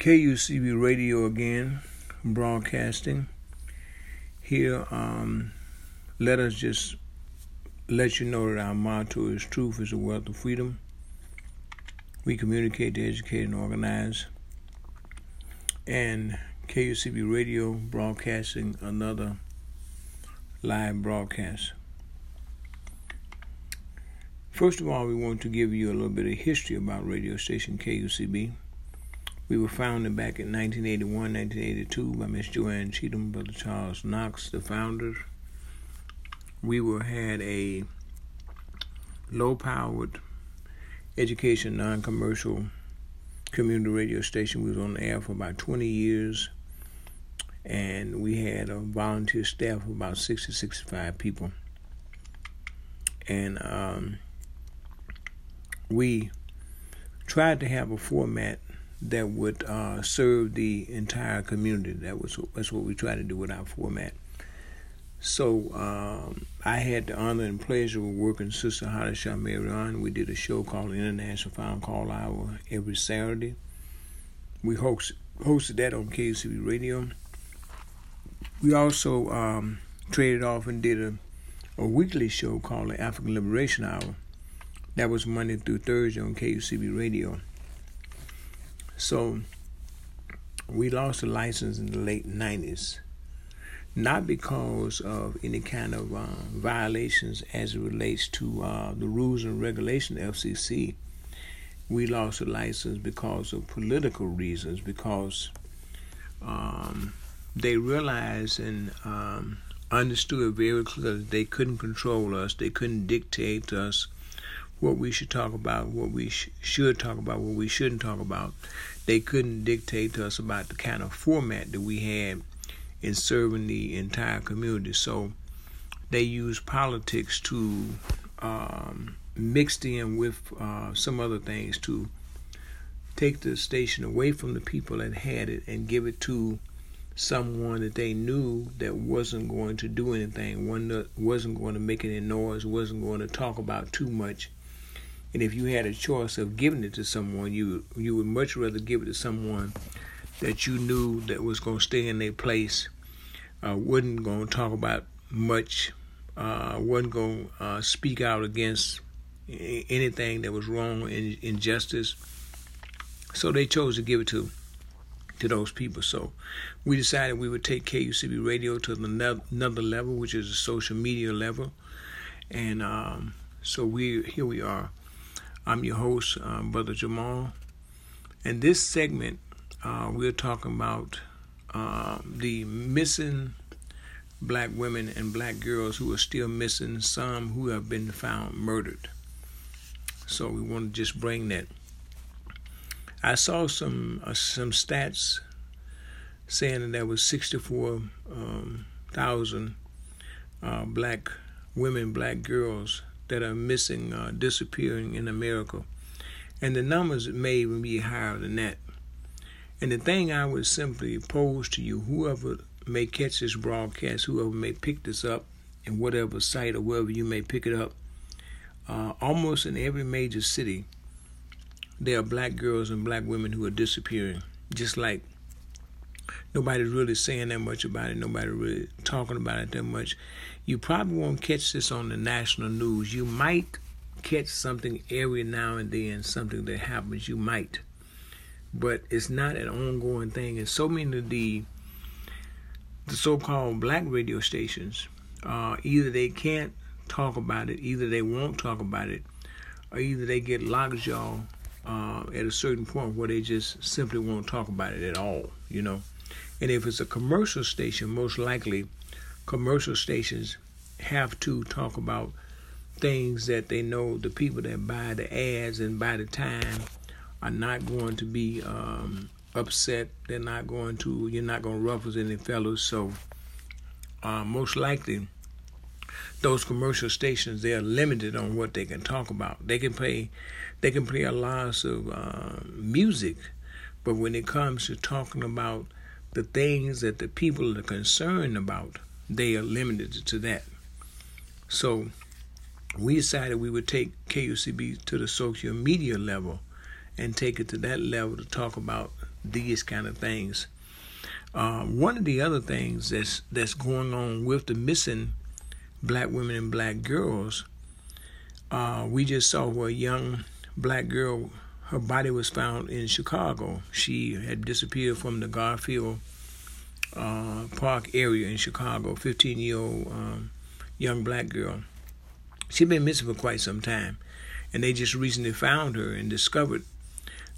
KUCB Radio again, broadcasting. Here, um, let us just let you know that our motto is truth is a wealth of freedom. We communicate to educate and organize. And KUCB Radio broadcasting another live broadcast. First of all, we want to give you a little bit of history about radio station KUCB. We were founded back in 1981, 1982 by Miss Joanne Cheatham, Brother Charles Knox, the founders. We were had a low-powered education, non-commercial community radio station. We was on the air for about 20 years, and we had a volunteer staff of about 60, 65 people. And um, we tried to have a format that would uh, serve the entire community. That was that's what we try to do with our format. So um, I had the honor and pleasure of working with Sister Hadisha Marion. We did a show called International Found Call Hour every Saturday. We host, hosted that on KUCB Radio. We also um, traded off and did a, a weekly show called the African Liberation Hour. That was Monday through Thursday on KUCB Radio. So we lost the license in the late 90s, not because of any kind of uh, violations as it relates to uh, the rules and regulation FCC. We lost the license because of political reasons, because um, they realized and um, understood very clearly they couldn't control us, they couldn't dictate us what we should talk about, what we sh- should talk about, what we shouldn't talk about. They couldn't dictate to us about the kind of format that we had in serving the entire community. So they used politics to um, in with uh, some other things to take the station away from the people that had it and give it to someone that they knew that wasn't going to do anything, wasn't going to make any noise, wasn't going to talk about too much, and if you had a choice of giving it to someone, you you would much rather give it to someone that you knew that was going to stay in their place, uh, wasn't going to talk about much, uh, wasn't going to uh, speak out against anything that was wrong and injustice. So they chose to give it to to those people. So we decided we would take KUCB radio to another level, which is a social media level, and um, so we here we are. I'm your host, um, Brother Jamal. In this segment, uh, we're talking about uh, the missing black women and black girls who are still missing, some who have been found murdered. So we want to just bring that. I saw some uh, some stats saying that there was 64,000 um, uh, black women, black girls that are missing, uh, disappearing in America. And the numbers may even be higher than that. And the thing I would simply pose to you, whoever may catch this broadcast, whoever may pick this up in whatever site or wherever you may pick it up, uh, almost in every major city, there are black girls and black women who are disappearing. Just like nobody's really saying that much about it, nobody really talking about it that much. You probably won't catch this on the national news. You might catch something every now and then, something that happens. You might, but it's not an ongoing thing. And so many of the the so-called black radio stations, uh, either they can't talk about it, either they won't talk about it, or either they get lockjaw uh, at a certain point where they just simply won't talk about it at all. You know, and if it's a commercial station, most likely commercial stations have to talk about things that they know the people that buy the ads and buy the time are not going to be um, upset. They're not going to. You're not going to ruffle any fellows. So uh, most likely, those commercial stations they are limited on what they can talk about. They can play, they can play a lot of uh, music, but when it comes to talking about the things that the people are concerned about, they are limited to that. So we decided we would take KUCB to the social media level and take it to that level to talk about these kind of things. Uh, one of the other things that's that's going on with the missing black women and black girls, uh, we just saw where a young black girl, her body was found in Chicago. She had disappeared from the Garfield uh, Park area in Chicago. 15 year old um, young black girl. She'd been missing for quite some time, and they just recently found her and discovered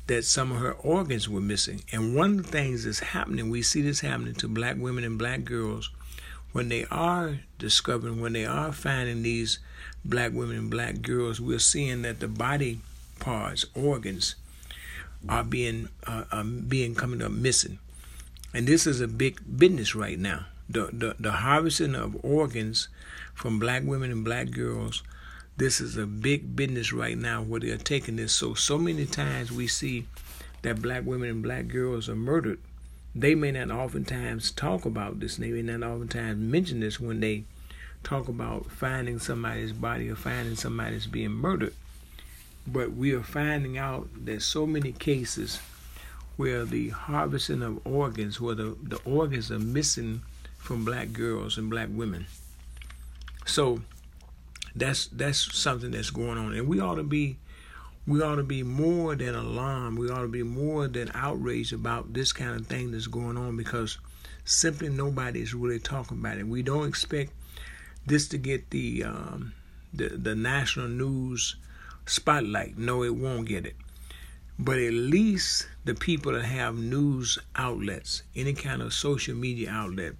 that some of her organs were missing. And one of the things that's happening, we see this happening to black women and black girls when they are discovering, when they are finding these black women and black girls, we're seeing that the body parts, organs, are being uh, are being coming up missing, and this is a big business right now. The, the the harvesting of organs from black women and black girls this is a big business right now where they're taking this. So, so many times we see that black women and black girls are murdered. They may not oftentimes talk about this. They may not oftentimes mention this when they talk about finding somebody's body or finding somebody's being murdered. But we are finding out that so many cases where the harvesting of organs, where the, the organs are missing from black girls and black women. So that's that's something that's going on, and we ought to be we ought to be more than alarmed. We ought to be more than outraged about this kind of thing that's going on because simply nobody is really talking about it. We don't expect this to get the um, the the national news spotlight. No, it won't get it. But at least the people that have news outlets, any kind of social media outlet,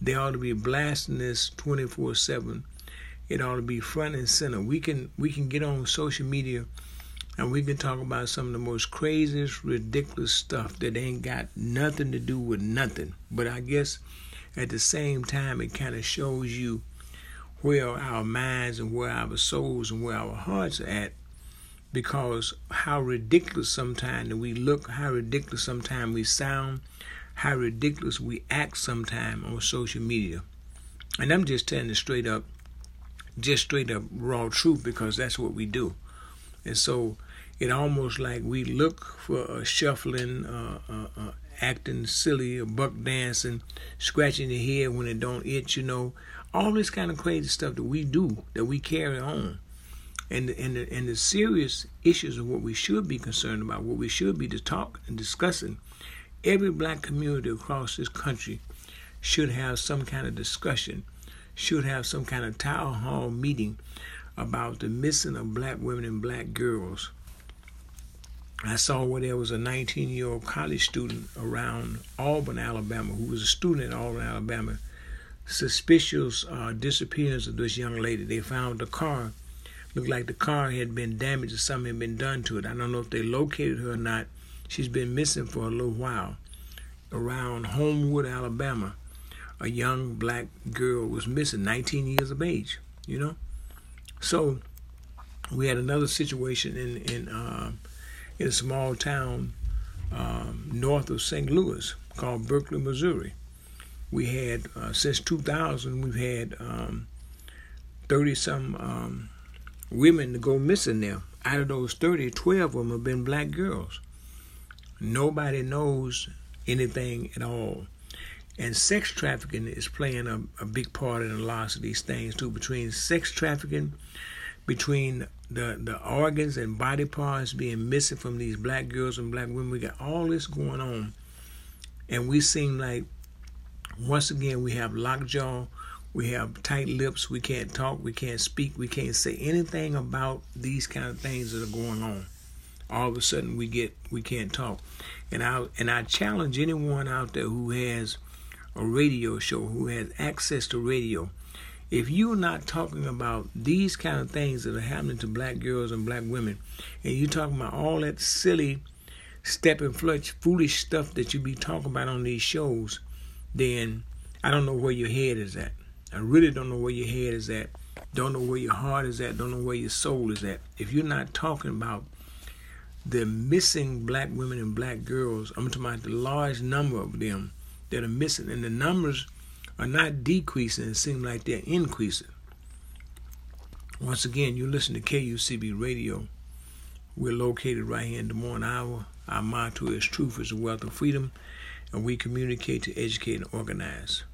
they ought to be blasting this 24 7 it ought to be front and center. We can we can get on social media and we can talk about some of the most craziest, ridiculous stuff that ain't got nothing to do with nothing. But I guess at the same time it kind of shows you where our minds and where our souls and where our hearts are at because how ridiculous sometimes we look, how ridiculous sometimes we sound, how ridiculous we act sometimes on social media. And I'm just telling you straight up, just straight up raw truth because that's what we do. And so it almost like we look for a shuffling, uh, uh, uh, acting silly, a buck dancing, scratching your head when it don't itch, you know, all this kind of crazy stuff that we do, that we carry on. And, and, the, and the serious issues of what we should be concerned about, what we should be to talk and discussing, every black community across this country should have some kind of discussion should have some kind of town hall meeting about the missing of black women and black girls. I saw where there was a 19 year old college student around Auburn, Alabama, who was a student at Auburn, Alabama. Suspicious uh, disappearance of this young lady. They found the car. Looked like the car had been damaged or something had been done to it. I don't know if they located her or not. She's been missing for a little while around Homewood, Alabama a young black girl was missing, 19 years of age, you know? So we had another situation in, in, uh, in a small town um, north of St. Louis called Berkeley, Missouri. We had, uh, since 2000, we've had 30 um, some um, women to go missing there. Out of those 30, 12 of them have been black girls. Nobody knows anything at all. And sex trafficking is playing a, a big part in a lot of these things too. Between sex trafficking, between the the organs and body parts being missing from these black girls and black women, we got all this going on, and we seem like once again we have lockjaw, we have tight lips, we can't talk, we can't speak, we can't say anything about these kind of things that are going on. All of a sudden we get we can't talk, and I and I challenge anyone out there who has a radio show, who has access to radio, if you're not talking about these kind of things that are happening to black girls and black women, and you're talking about all that silly, step and flush, foolish stuff that you be talking about on these shows, then I don't know where your head is at. I really don't know where your head is at. Don't know where your heart is at. Don't know where your soul is at. If you're not talking about the missing black women and black girls, I'm talking about the large number of them that are missing, and the numbers are not decreasing. It seems like they're increasing. Once again, you listen to KUCB Radio We're located right here in Des Moines, Iowa. Our motto is Truth is the Wealth of Freedom, and we communicate to educate and organize.